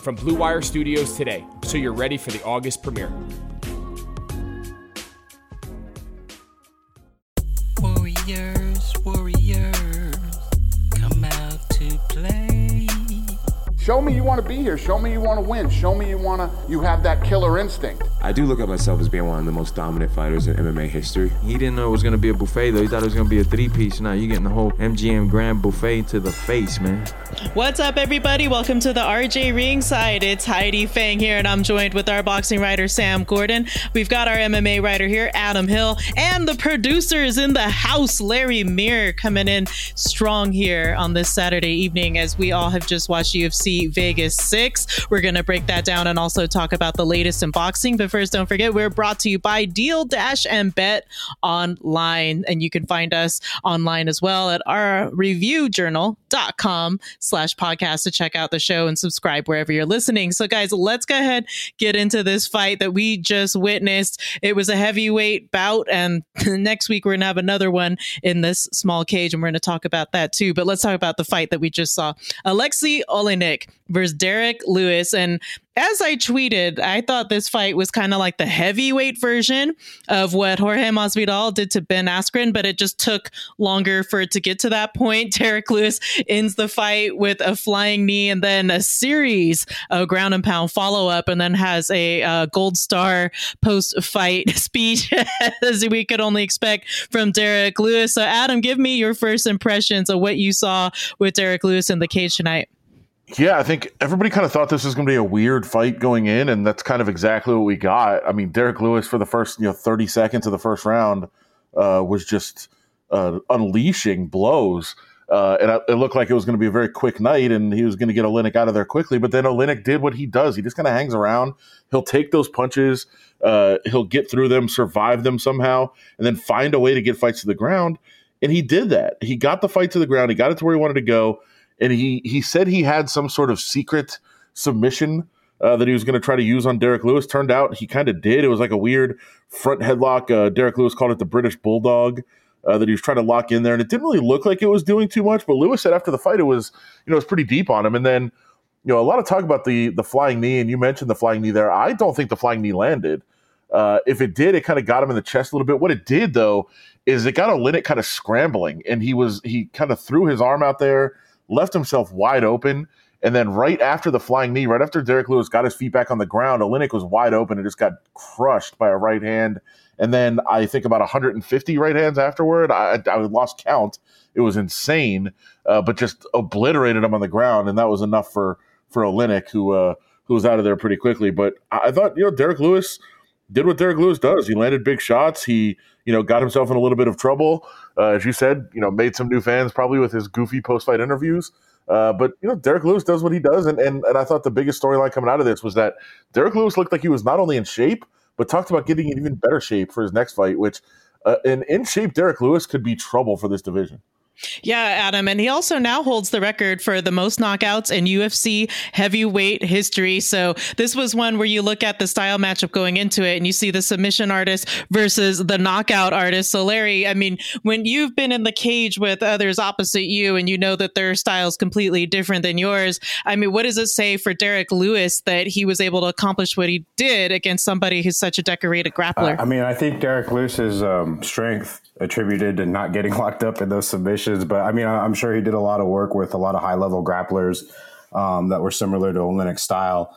from Blue Wire Studios today so you're ready for the August premiere. Show me you want to be here. Show me you want to win. Show me you want to you have that killer instinct. I do look at myself as being one of the most dominant fighters in MMA history. He didn't know it was gonna be a buffet though. He thought it was gonna be a three piece. Now you're getting the whole MGM Grand Buffet to the face, man. What's up, everybody? Welcome to the RJ Ringside. It's Heidi Fang here, and I'm joined with our boxing writer Sam Gordon. We've got our MMA writer here, Adam Hill, and the producers in the house, Larry Meir, coming in strong here on this Saturday evening as we all have just watched UFC Vegas 6. We're gonna break that down and also talk about the latest in boxing. But first, don't forget we're brought to you by Deal Dash and Bet Online, and you can find us online as well at our reviewjournal.com slash podcast to check out the show and subscribe wherever you're listening. So, guys, let's go ahead get into this fight that we just witnessed. It was a heavyweight bout, and next week we're gonna have another one in this small cage, and we're gonna talk about that too. But let's talk about the fight that we just saw: Alexei Oleinik versus Derrick Lewis, and as I tweeted, I thought this fight was kind of like the heavyweight version of what Jorge Masvidal did to Ben Askren, but it just took longer for it to get to that point. Derrick Lewis ends the fight with a flying knee and then a series of ground and pound follow up, and then has a uh, gold star post fight speech, as we could only expect from Derrick Lewis. So, Adam, give me your first impressions of what you saw with Derrick Lewis in the cage tonight. Yeah, I think everybody kind of thought this was going to be a weird fight going in, and that's kind of exactly what we got. I mean, Derrick Lewis for the first you know thirty seconds of the first round uh, was just uh, unleashing blows, uh, and it looked like it was going to be a very quick night, and he was going to get Oleinik out of there quickly. But then Oleinik did what he does; he just kind of hangs around. He'll take those punches, uh, he'll get through them, survive them somehow, and then find a way to get fights to the ground. And he did that. He got the fight to the ground. He got it to where he wanted to go and he he said he had some sort of secret submission uh, that he was going to try to use on Derrick Lewis. Turned out he kind of did. It was like a weird front headlock. Uh, Derrick Lewis called it the British Bulldog. Uh, that he was trying to lock in there, and it didn't really look like it was doing too much. But Lewis said after the fight, it was you know it was pretty deep on him. And then you know a lot of talk about the the flying knee, and you mentioned the flying knee there. I don't think the flying knee landed. Uh, if it did, it kind of got him in the chest a little bit. What it did though is it got Oleinik kind of scrambling, and he was he kind of threw his arm out there left himself wide open. And then right after the flying knee, right after Derrick Lewis got his feet back on the ground, Oleinik was wide open and just got crushed by a right hand. And then I think about 150 right hands afterward. I, I lost count. It was insane, uh, but just obliterated him on the ground, and that was enough for for Oleinik, who uh, who was out of there pretty quickly. But I thought you know Derrick Lewis did what Derrick Lewis does. He landed big shots. He, you know, got himself in a little bit of trouble. Uh, as you said, you know, made some new fans probably with his goofy post fight interviews. Uh, but you know, Derrick Lewis does what he does, and and, and I thought the biggest storyline coming out of this was that Derrick Lewis looked like he was not only in shape, but talked about getting in even better shape for his next fight. Which uh, an in shape Derrick Lewis could be trouble for this division. Yeah, Adam. And he also now holds the record for the most knockouts in UFC heavyweight history. So this was one where you look at the style matchup going into it and you see the submission artist versus the knockout artist. So, Larry, I mean, when you've been in the cage with others opposite you and you know that their style is completely different than yours, I mean, what does it say for Derrick Lewis that he was able to accomplish what he did against somebody who's such a decorated grappler? Uh, I mean, I think Derrick Lewis's um, strength attributed to not getting locked up in those submissions. But I mean, I'm sure he did a lot of work with a lot of high level grapplers um, that were similar to Oleinik's style.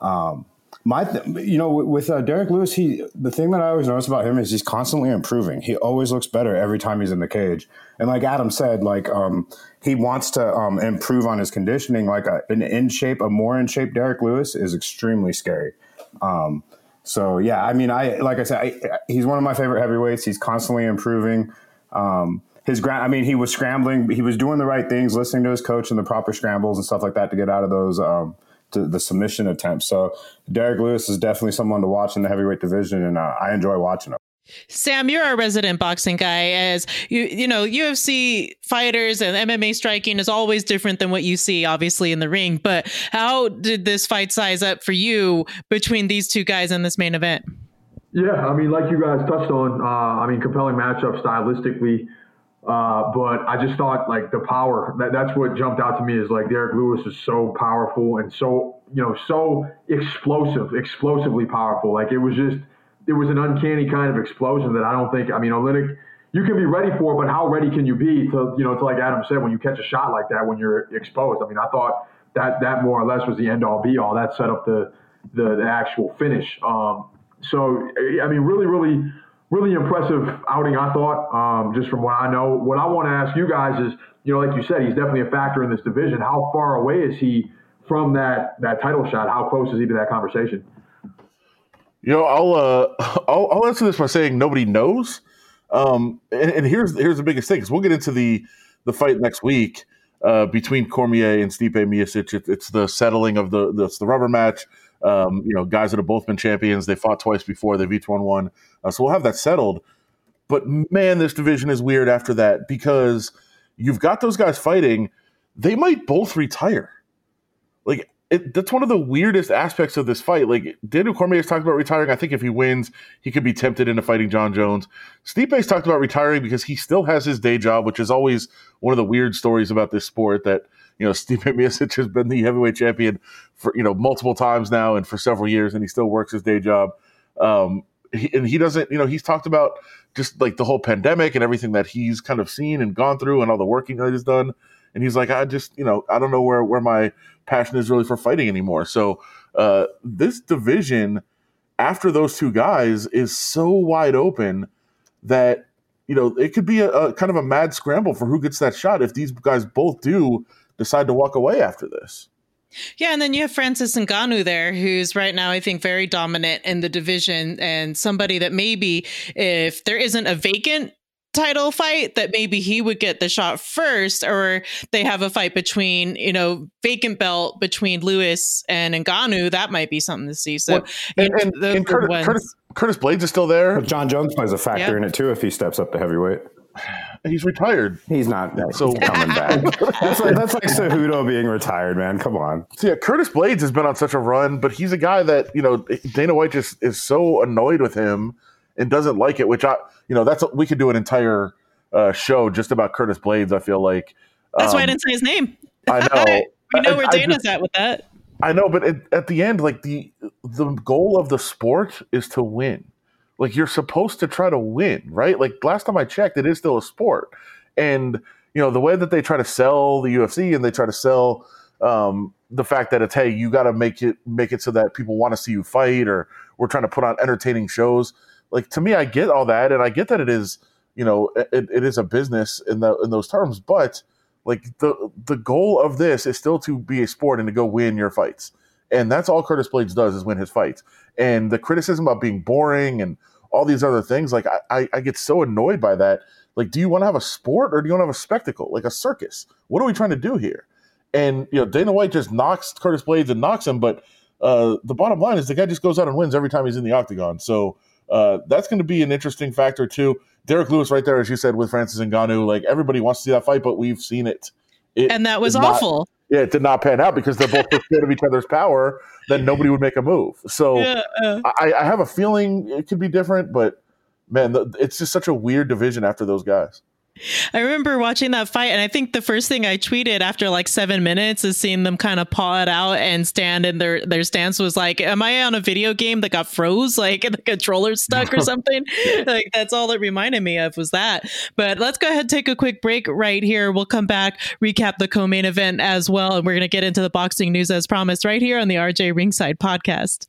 Um, my, th- you know, with uh, Derrick Lewis, he the thing that I always notice about him is he's constantly improving. He always looks better every time he's in the cage. And like Adam said, like um, he wants to um, improve on his conditioning. Like a, an in shape, a more in shape Derrick Lewis is extremely scary. Um, so yeah, I mean, I like I said, I, he's one of my favorite heavyweights. He's constantly improving. Um, his ground, I mean, he was scrambling. He was doing the right things, listening to his coach and the proper scrambles and stuff like that to get out of those um, to the submission attempts. So Derrick Lewis is definitely someone to watch in the heavyweight division, and uh, I enjoy watching him. Sam, you're our resident boxing guy. As you, you know, UFC fighters and MMA striking is always different than what you see, obviously, in the ring. But how did this fight size up for you between these two guys in this main event? Yeah, I mean, like you guys touched on, uh, I mean, compelling matchup stylistically. Uh, but I just thought like the power that, that's what jumped out to me is like Derrick Lewis is so powerful and so you know so explosive, explosively powerful. Like it was just it was an uncanny kind of explosion that I don't think. I mean, Oleinik, you can be ready for, but how ready can you be to you know to like Adam said when you catch a shot like that when you're exposed? I mean, I thought that that more or less was the end all be all. That set up the the, the actual finish. Um, so I mean, really, really really impressive outing, I thought, um, just from what I know. What I want to ask you guys is, you know, like you said, he's definitely a factor in this division. How far away is he from that that title shot? How close is he to that conversation? You know, I'll uh, I'll, I'll answer this by saying nobody knows. Um, and, and here's here's the biggest thing because we'll get into the the fight next week uh, between Cormier and Stipe Miocic. It, it's the settling of the, the it's the rubber match. Um, you know, guys that have both been champions. They fought twice before. They've each won one. Uh, so we'll have that settled. But man, this division is weird after that because you've got those guys fighting. They might both retire. Like it, that's one of the weirdest aspects of this fight. Like Daniel Cormier has talked about retiring. I think if he wins, he could be tempted into fighting Jon Jones. Stipe's talked about retiring because he still has his day job, which is always one of the weird stories about this sport. That you know, Stipe Miocic has been the heavyweight champion for you know multiple times now and for several years, and he still works his day job. Um, he, and he doesn't, you know, he's talked about just like the whole pandemic and everything that he's kind of seen and gone through, and all the working that he's done. And he's like, I just, you know, I don't know where where my passion is really for fighting anymore. So uh, this division after those two guys is so wide open that you know it could be a, a, kind of a mad scramble for who gets that shot if these guys both do decide to walk away after this. Yeah, and then you have Francis Ngannou there, who's right now, I think, very dominant in the division, and somebody that maybe, if there isn't a vacant title fight, that maybe he would get the shot first, or they have a fight between, you know, vacant belt between Lewis and Ngannou. That might be something to see. So, well, and, and, and Curtis, Curtis, Curtis, Blaydes is still there. But Jon Jones plays a factor in it too if he steps up to heavyweight. He's retired. He's not. So coming back. that's like that's like Cejudo being retired, man. Come on. So yeah, Curtis Blaydes has been on such a run, but he's a guy that you know Dana White just is so annoyed with him and doesn't like it. Which I, you know, that's we could do an entire uh, show just about Curtis Blaydes. I feel like that's um, why I um, didn't say his name. I know. we know where I, Dana's I just, at with that. I know, but at, at the end, like the the goal of the sport is to win like you're supposed to try to win, right? Like last time I checked, it is still a sport. And you know the way that they try to sell the UFC and they try to sell um, the fact that it's hey, you got to make it make it so that people want to see you fight, or we're trying to put on entertaining shows. Like to me, I get all that, and I get that it is you know it, it is a business in the in those terms, but like the the goal of this is still to be a sport and to go win your fights. And that's all Curtis Blaydes does is win his fights. And the criticism about being boring and all these other things, like I, I get so annoyed by that. Like, do you want to have a sport or do you want to have a spectacle, like a circus? What are we trying to do here? And you know, Dana White just knocks Curtis Blaydes and knocks him, but uh, the bottom line is the guy just goes out and wins every time he's in the octagon. So uh, that's going to be an interesting factor too. Derrick Lewis, right there, as you said, with Francis Ngannou, like everybody wants to see that fight, but we've seen it. it and that was awful. Not, yeah, it did not pan out because they're both scared of each other's power Then nobody would make a move. So yeah, uh, I, I, have a feeling it could be different, but man, the, it's just such a weird division after those guys. I remember watching that fight, and I think the first thing I tweeted after like seven minutes is seeing them kind of paw it out and stand in their their stance was like, "Am I on a video game that got froze? Like the controller stuck or something?" like that's all it reminded me of was that. But let's go ahead and take a quick break right here. We'll come back, recap the co-main event as well, and we're gonna get into the boxing news as promised right here on the RJ Ringside podcast.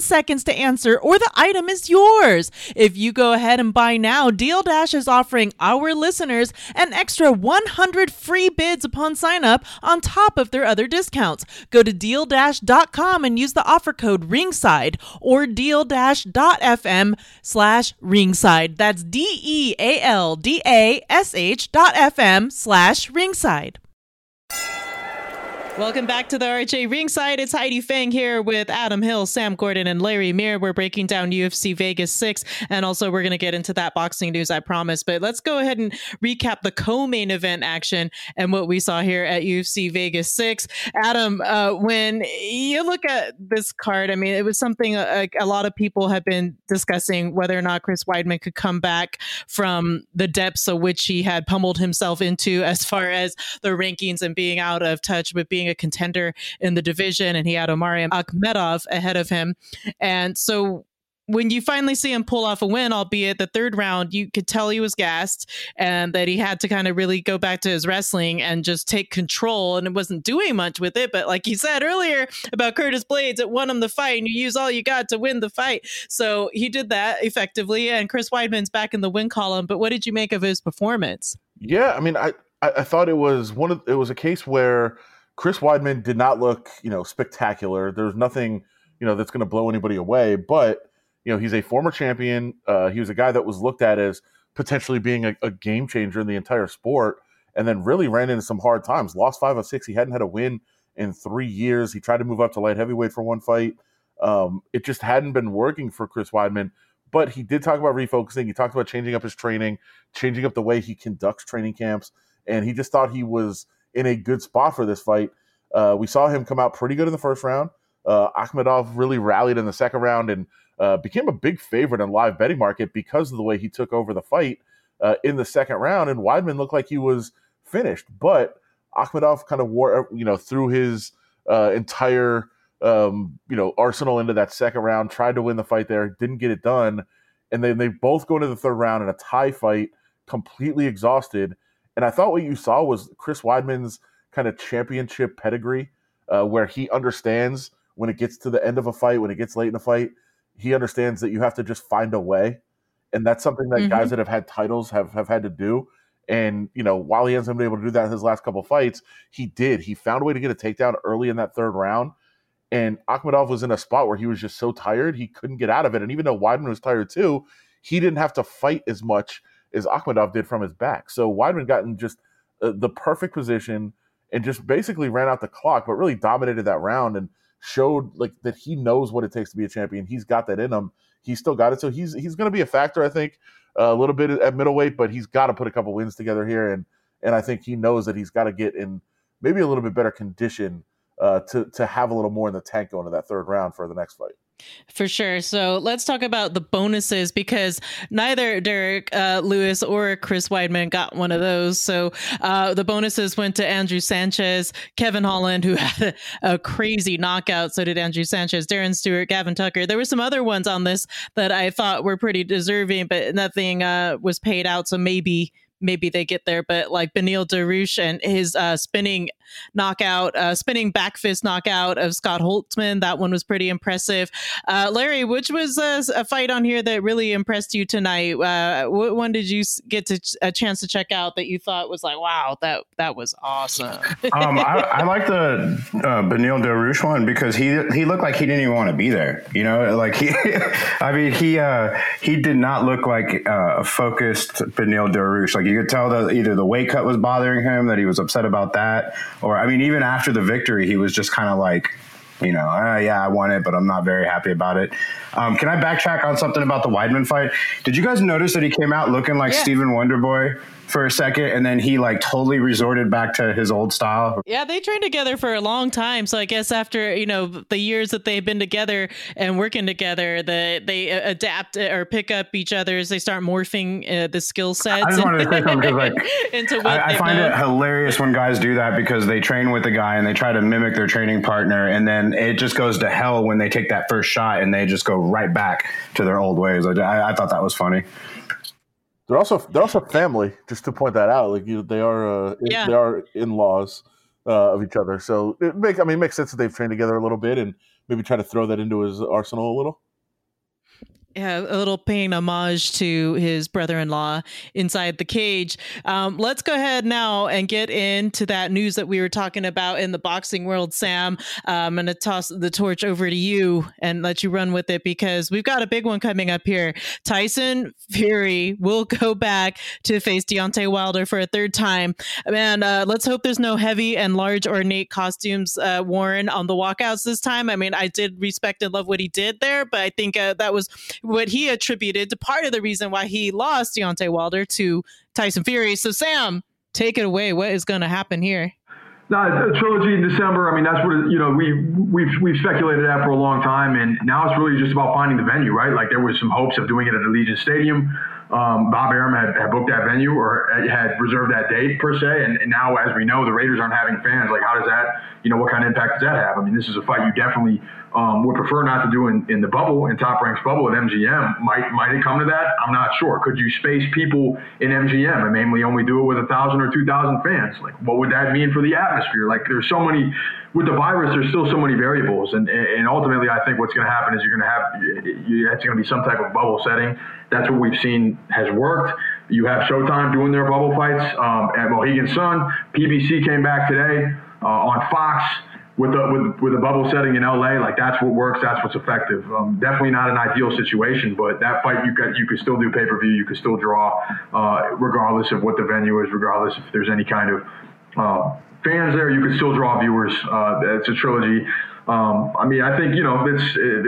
seconds to answer or the item is yours. If you go ahead and buy now, Deal Dash is offering our listeners an extra 100 free bids upon sign up on top of their other discounts. Go to deal dealdash.com and use the offer code ringside or deal-fm slash ringside. That's D-E-A-L-D-A-S-H dot FM slash ringside. Welcome back to the RJ Ringside. It's Heidi Fang here with Adam Hill, Sam Gordon, and Larry Meir. We're breaking down UFC Vegas 6, and also we're going to get into that boxing news, I promise. But let's go ahead and recap the co main event action and what we saw here at UFC Vegas 6. Adam, uh, when you look at this card, I mean, it was something a, a lot of people have been discussing whether or not Chris Weidman could come back from the depths of which he had pummeled himself into as far as the rankings and being out of touch with being a contender in the division, and he had Omari Akhmedov ahead of him. And so when you finally see him pull off a win, albeit the third round, you could tell he was gassed and that he had to kind of really go back to his wrestling and just take control. And it wasn't doing much with it. But like you said earlier about Curtis Blaydes, it won him the fight and you use all you got to win the fight. So he did that effectively. And Chris Weidman's back in the win column. But what did you make of his performance? Yeah, I mean, I, I thought it was one of it was a case where Chris Weidman did not look, you know, spectacular. There's nothing, you know, that's going to blow anybody away. But you know, he's a former champion. Uh, he was a guy that was looked at as potentially being a, a, game changer in the entire sport, and then really ran into some hard times. Lost five of six. He hadn't had a win in three years. He tried to move up to light heavyweight for one fight. Um, it just hadn't been working for Chris Weidman. But he did talk about refocusing. He talked about changing up his training, changing up the way he conducts training camps, and he just thought he was in a good spot for this fight. Uh, we saw him come out pretty good in the first round. Uh, Akhmedov really rallied in the second round and uh, became a big favorite in live betting market because of the way he took over the fight uh, in the second round. And Weidman looked like he was finished, but Akhmedov kind of wore, you know, threw his uh, entire, um, you know, arsenal into that second round, tried to win the fight there, didn't get it done. And then they both go into the third round in a tie fight, completely exhausted. And I thought what you saw was Chris Weidman's kind of championship pedigree, uh, where he understands when it gets to the end of a fight, when it gets late in a fight, he understands that you have to just find a way. And that's something that mm-hmm. guys that have had titles have, have had to do. And, you know, while he hasn't been able to do that in his last couple fights, he did. He found a way to get a takedown early in that third round. And Akhmedov was in a spot where he was just so tired, he couldn't get out of it. And even though Weidman was tired too, he didn't have to fight as much as Akhmedov did from his back. So Weidman got in just uh, the perfect position and just basically ran out the clock, but really dominated that round and showed like that he knows what it takes to be a champion. He's got that in him. He's still got it. So he's he's going to be a factor, I think, uh, a little bit at middleweight, but he's got to put a couple wins together here, and and I think he knows that he's got to get in maybe a little bit better condition uh, to to have a little more in the tank going to that third round for the next fight. For sure. So let's talk about the bonuses because neither Derrick uh, Lewis or Chris Weidman got one of those. So uh, the bonuses went to Andrew Sanchez, Kevin Holland, who had a, crazy knockout. So did Andrew Sanchez, Darren Stewart, Gavin Tucker. There were some other ones on this that I thought were pretty deserving, but nothing uh, was paid out. So maybe maybe they get there, but like Beneil Dariush and his uh, spinning knockout, uh, spinning back fist knockout of Scott Holtzman, that one was pretty impressive. Uh, Larry, which was a, a, fight on here that really impressed you tonight? Uh, what one did you get to, a chance to check out that you thought was like, wow, that that was awesome? um, I, I like the uh, Beneil Dariush one because he he looked like he didn't even want to be there. You know, like he, I mean, he uh, he did not look like uh, a focused Beneil Dariush. Like you could tell that either the weight cut was bothering him, that he was upset about that, or I mean, even after the victory, he was just kind of like you know, uh, yeah, I won it, but I'm not very happy about it. Um, can I backtrack on something about the Weidman fight? Did you guys notice that he came out looking like Yeah. Stephen Wonderboy for a second, and then he like totally resorted back to his old style? Yeah, they trained together for a long time. So I guess after you know the years that they've been together and working together, the they uh, adapt or pick up each other's. They start morphing uh, the skill sets. I just wanted to say something because like into what I, I find know. it hilarious when guys do that because they train with a guy and they try to mimic their training partner, and then it just goes to hell when they take that first shot and they just go right back to their old ways. I, I, I thought that was funny. They're also they're also family. Just to point that out, like you, they are uh, Yeah. they are in laws uh, of each other. So it make I mean it makes sense that they've trained together a little bit and maybe try to throw that into his arsenal a little. Yeah, a little paying homage to his brother-in-law inside the cage. Um, let's go ahead now and get into that news that we were talking about in the boxing world. Sam, uh, I'm going to toss the torch over to you and let you run with it because we've got a big one coming up here. Tyson Fury will go back to face Deontay Wilder for a third time. Man, uh, let's hope there's no heavy and large ornate costumes uh, worn on the walkouts this time. I mean, I did respect and love what he did there, but I think uh, that was what he attributed to part of the reason why he lost Deontay Wilder to Tyson Fury. So, Sam, take it away. What is going to happen here? No, trilogy in December. I mean, that's what you know. We we've we've speculated that for a long time, and now it's really just about finding the venue, right? Like there was some hopes of doing it at Allegiant Stadium. Um, Bob Arum had, had booked that venue or had reserved that date per se, and, and now, as we know, the Raiders aren't having fans. Like, how does that, you know, what kind of impact does that have? I mean, this is a fight you definitely um, would prefer not to do in, in the bubble, in Top Rank's bubble at MGM. Might might it come to that? I'm not sure. Could you space people in MGM and mainly only do it with a thousand or two thousand fans? Like, what would that mean for the atmosphere? Like, there's so many with the virus. There's still so many variables, and and ultimately, I think what's going to happen is you're going to have it's going to be some type of bubble setting. That's what we've seen has worked. You have Showtime doing their bubble fights um, at Mohegan Sun. PBC came back today uh, on Fox with a, with, with the bubble setting in LA, like that's what works, that's what's effective. Um, definitely not an ideal situation, but that fight you could you could still do pay per view, you could still draw, uh, regardless of what the venue is, regardless if there's any kind of uh, fans there, you could still draw viewers. Uh, it's a trilogy. Um, I mean, I think you know it's it,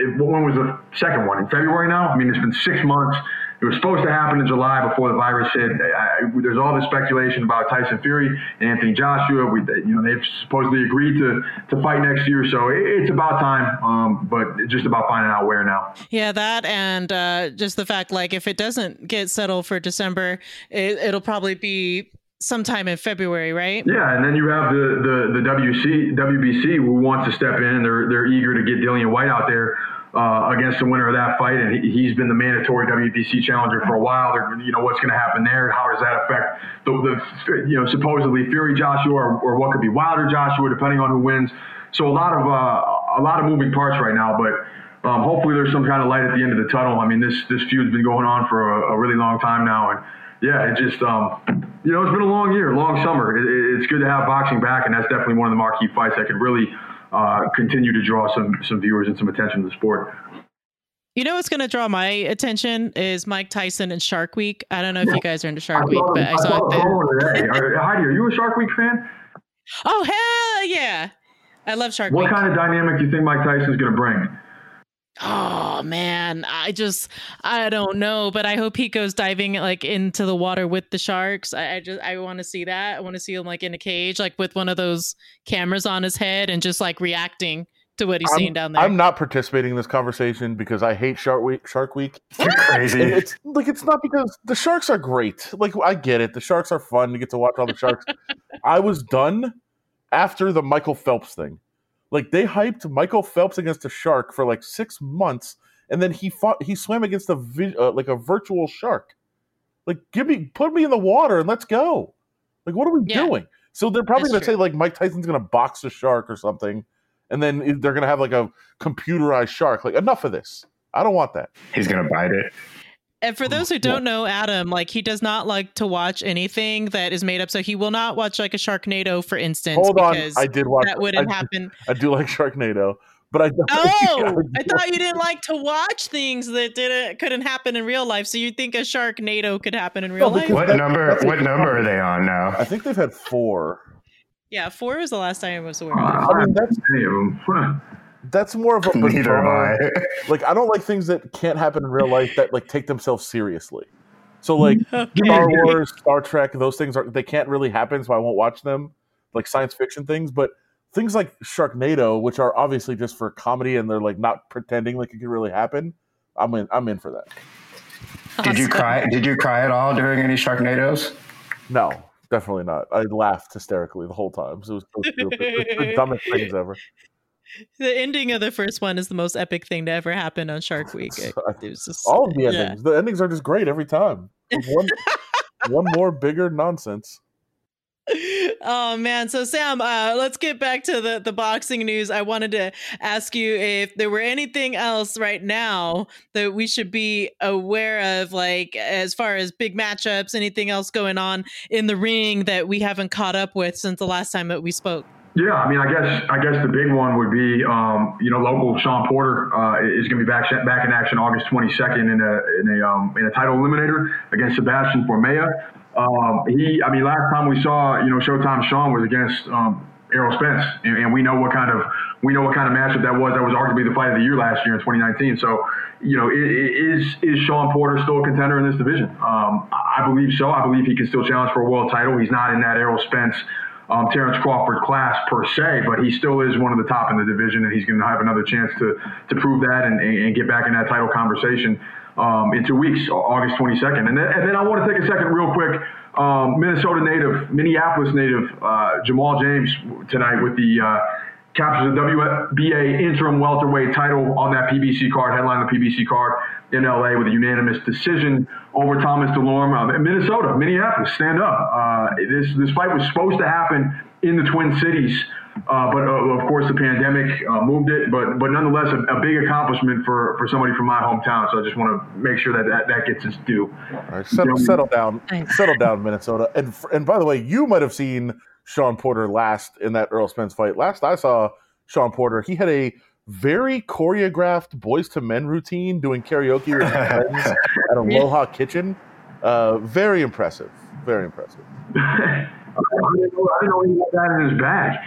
it, when was the second one in February now? I mean, it's been six months. It was supposed to happen in July before the virus hit. I, there's all this speculation about Tyson Fury and Anthony Joshua. We, you know, they've supposedly agreed to to fight next year, so it, it's about time. Um, but it's just about finding out where now. Yeah, that and uh, just the fact, like, if it doesn't get settled for December, it, it'll probably be sometime in February, right? Yeah, and then you have the the, the WC WBC who wants to step in. and They're they're eager to get Dillian Whyte out there uh, against the winner of that fight, and he, he's been the mandatory WBC challenger for a while. They're, you know what's going to happen there? How does that affect the, the you know supposedly Fury Joshua or, or what could be Wilder Joshua, depending on who wins. So a lot of uh, a lot of moving parts right now, but. Um, hopefully, there's some kind of light at the end of the tunnel. I mean, this this feud's been going on for a, a really long time now, and yeah, it just um, you know, it's been a long year, long summer. It, it- it's good to have boxing back, and that's definitely one of the marquee fights that could really uh, continue to draw some some viewers and some attention to the sport. You know what's going to draw my attention is Mike Tyson and Shark Week. I don't know if you guys are into Shark Week, but I saw it the there. promo today. Are- Heidi, are you a Shark Week fan? Oh hell yeah! I love Shark What Week. What kind of dynamic do you think Mike Tyson's going to bring? Oh man, I just I don't know, but I hope he goes diving like into the water with the sharks. I, I just I want to see that. I want to see him like in a cage, like with one of those cameras on his head, and just like reacting to what he's I'm, seeing down there. I'm not participating in this conversation because I hate Shark Week. Shark Week. You're crazy. It's like it's not because the sharks are great. Like I get it. The sharks are fun. You get to watch all the sharks. I was done after the Michael Phelps thing. Like they hyped Michael Phelps against a shark for like six months, and then he fought. He swam against a vi- uh, like a virtual shark. Like give me, put me in the water and let's go. Like what are we Yeah. doing? So they're probably going to say like Mike Tyson's going to box a shark or something, and then they're going to have like a computerized shark. Like enough of this. I don't want that. He's gonna bite it. And for those who don't know Adam, like he does not like to watch anything that is made up. So he will not watch like a Sharknado, for instance, Hold on, I did watch. that wouldn't I, happen. I do like Sharknado, but I don't. Oh, I do- thought you didn't like to watch things that didn't couldn't happen in real life. So you think a Sharknado could happen in real No, life? What That- number? What number are they on now? I think they've had four. Yeah, four was the last time I was aware. Uh, of. I mean, that's any of them. That's more of a Neither am I. like I don't like things that can't happen in real life that like take themselves seriously. So like Star Wars, Star Trek, those things are they can't really happen, so I won't watch them. Like science fiction things, but things like Sharknado, which are obviously just for comedy and they're like not pretending like it could really happen. I'm in. I'm in for that. Did you cry? Did you cry at all during any Sharknadoes? No, definitely not. I laughed hysterically the whole time. So it was so stupid. It's the dumbest things ever. The ending of the first one is the most epic thing to ever happen on Shark Week. It, just, All of the yeah. endings. The endings are just great every time. One, one more bigger nonsense. oh man so sam uh, let's get back to the, the boxing news i wanted to ask you if there were anything else right now that we should be aware of like as far as big matchups anything else going on in the ring that we haven't caught up with since the last time that we spoke Yeah, I mean, I guess I guess the big one would be, um, you know, local Sean Porter uh, is going to be back back in action August 22nd in a in a um, in a title eliminator against Sebastian Formella. Um, he, I mean, last time we saw, you know, Showtime Sean was against um, Errol Spence, and, and we know what kind of we know what kind of matchup that was. That was arguably the fight of the year last year in 2019. So, you know, is is Sean Porter still a contender in this division? Um, I believe so. I believe he can still challenge for a world title. He's not in that Errol Spence um, Terence Crawford class per se, but he still is one of the top in the division, and he's going to have another chance to to prove that and, and, get back in that title conversation um, in two weeks, August 22nd. And then, and then I want to take a second, real quick. Um, Minnesota native, Minneapolis native uh, Jamal James tonight with the uh, captures the WBA interim welterweight title on that PBC card, headline the PBC card in LA with a unanimous decision over Thomas Dulorme. Uh, Minnesota, Minneapolis, stand up. Uh, this this fight was supposed to happen in the Twin Cities, uh, but uh, of course the pandemic uh, moved it. But but nonetheless, a, a big accomplishment for, for somebody from my hometown. So I just want to make sure that that, that gets its due. All right, settle, settle down, Nice. settle down, Minnesota. And and by the way, you might have seen Sean Porter last in that Errol Spence fight. Last I saw Sean Porter, he had a very choreographed Boyz II Men routine doing karaoke with friends at Aloha Kitchen. Uh, very impressive. Very impressive. I didn't know, I didn't know he had that in his bag.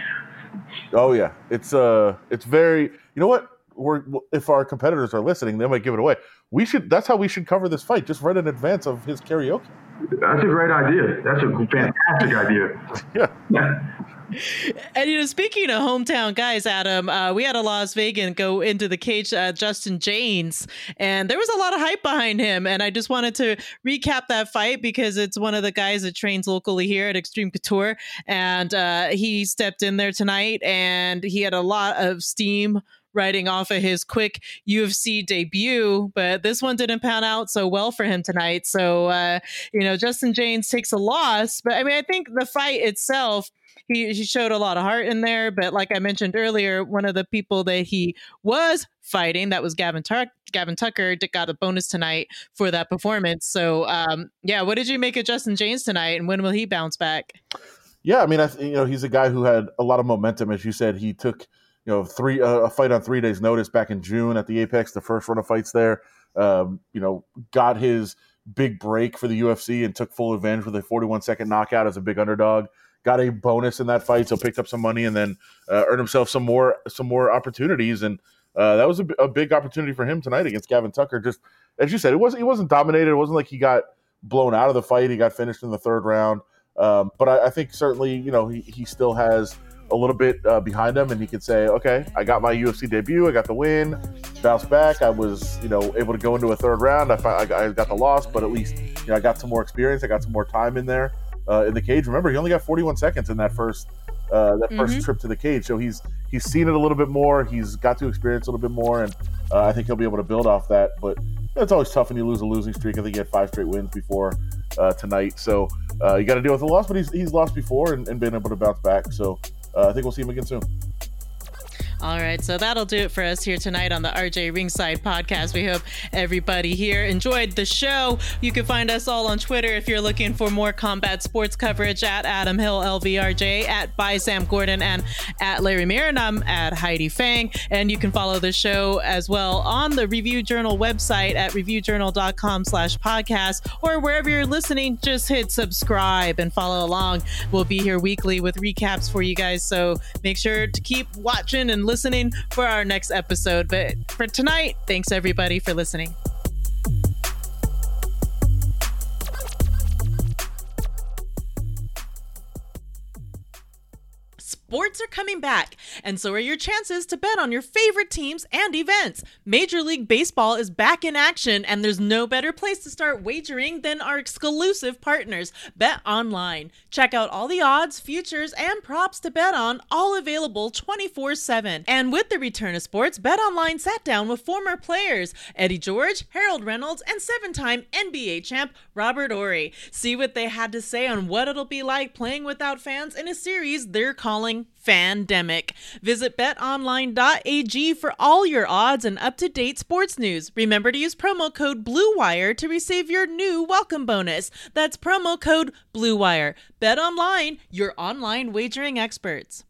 Oh yeah, it's uh, it's very. You know what? We're if our competitors are listening, they might give it away. We should. That's how we should cover this fight. Just right in advance of his karaoke. That's a great idea. That's a fantastic idea. Yeah. And you know, speaking of hometown guys, Adam, uh, we had a Las Vegas go into the cage, uh, Justin James, and there was a lot of hype behind him. And I just wanted to recap that fight because it's one of the guys that trains locally here at Extreme Couture, and uh, he stepped in there tonight, and he had a lot of steam riding off of his quick UFC debut, but this one didn't pan out so well for him tonight. So, uh, you know, Justin James takes a loss, but I mean, I think the fight itself he, he showed a lot of heart in there. But like I mentioned earlier, one of the people that he was fighting, that was Gavin Tuck, Gavin Tucker, got a bonus tonight for that performance. So um, yeah, what did you make of Justin James tonight, and when will he bounce back? Yeah, I mean, I you know, he's a guy who had a lot of momentum, as you said. He took you know three uh, a fight on three days' notice back in June at the Apex, the first run of fights there. Um, you know, got his big break for the UFC and took full advantage with a 41 second knockout as a big underdog. Got a bonus in that fight, so picked up some money and then uh, earned himself some more some more opportunities. And uh, that was a big opportunity for him tonight against Gavin Tucker. Just as you said, it wasn't he wasn't dominated. It wasn't like he got blown out of the fight. He got finished in the third round. Um, but I, I think certainly, you know, he, he still has a little bit uh, behind him, and he could say, okay, I got my UFC debut, I got the win, bounce back. I was, you know, able to go into a third round. I, I, got, the loss, but at least, you know, I got some more experience. I got some more time in there uh, in the cage. Remember, he only got 41 seconds in that first uh, that 1st Mhm. trip to the cage, so he's he's seen it a little bit more. He's got to experience a little bit more, and uh, I think he'll be able to build off that. But it's always tough when you lose a losing streak. I think he had five straight wins before uh, tonight, so uh, you got to deal with the loss. But he's he's lost before and, and been able to bounce back. So Uh, I think we'll see him again soon. All right, so that'll do it for us here tonight on the RJ Ringside podcast. We hope everybody here enjoyed the show. You can find us all on Twitter if you're looking for more combat sports coverage at Adam Hill LVRJ, at by Sam Gordon, and at Larry Mir, at Heidi Fang. And you can follow the show as well on the Review Journal website at reviewjournal.com slash podcast or wherever you're listening, just hit subscribe and follow along. We'll be here weekly with recaps for you guys. So make sure to keep watching and listening for our next episode. But for tonight, thanks everybody for listening. Sports are coming back, and so are your chances to bet on your favorite teams and events. Major League Baseball is back in action, and there's no better place to start wagering than our exclusive partners, Bet Online. Check out all the odds, futures, and props to bet on, all available 24 7. And with the return of sports, Bet Online sat down with former players Eddie George, Harold Reynolds, and seven time NBA champ Robert Horry. See what they had to say on what it'll be like playing without fans in a series they're calling Fandemic. Visit betonline.ag for all your odds and up-to-date sports news. Remember to use promo code BLUEWIRE to receive your new welcome bonus. That's promo code BLUEWIRE. BetOnline, your online wagering experts.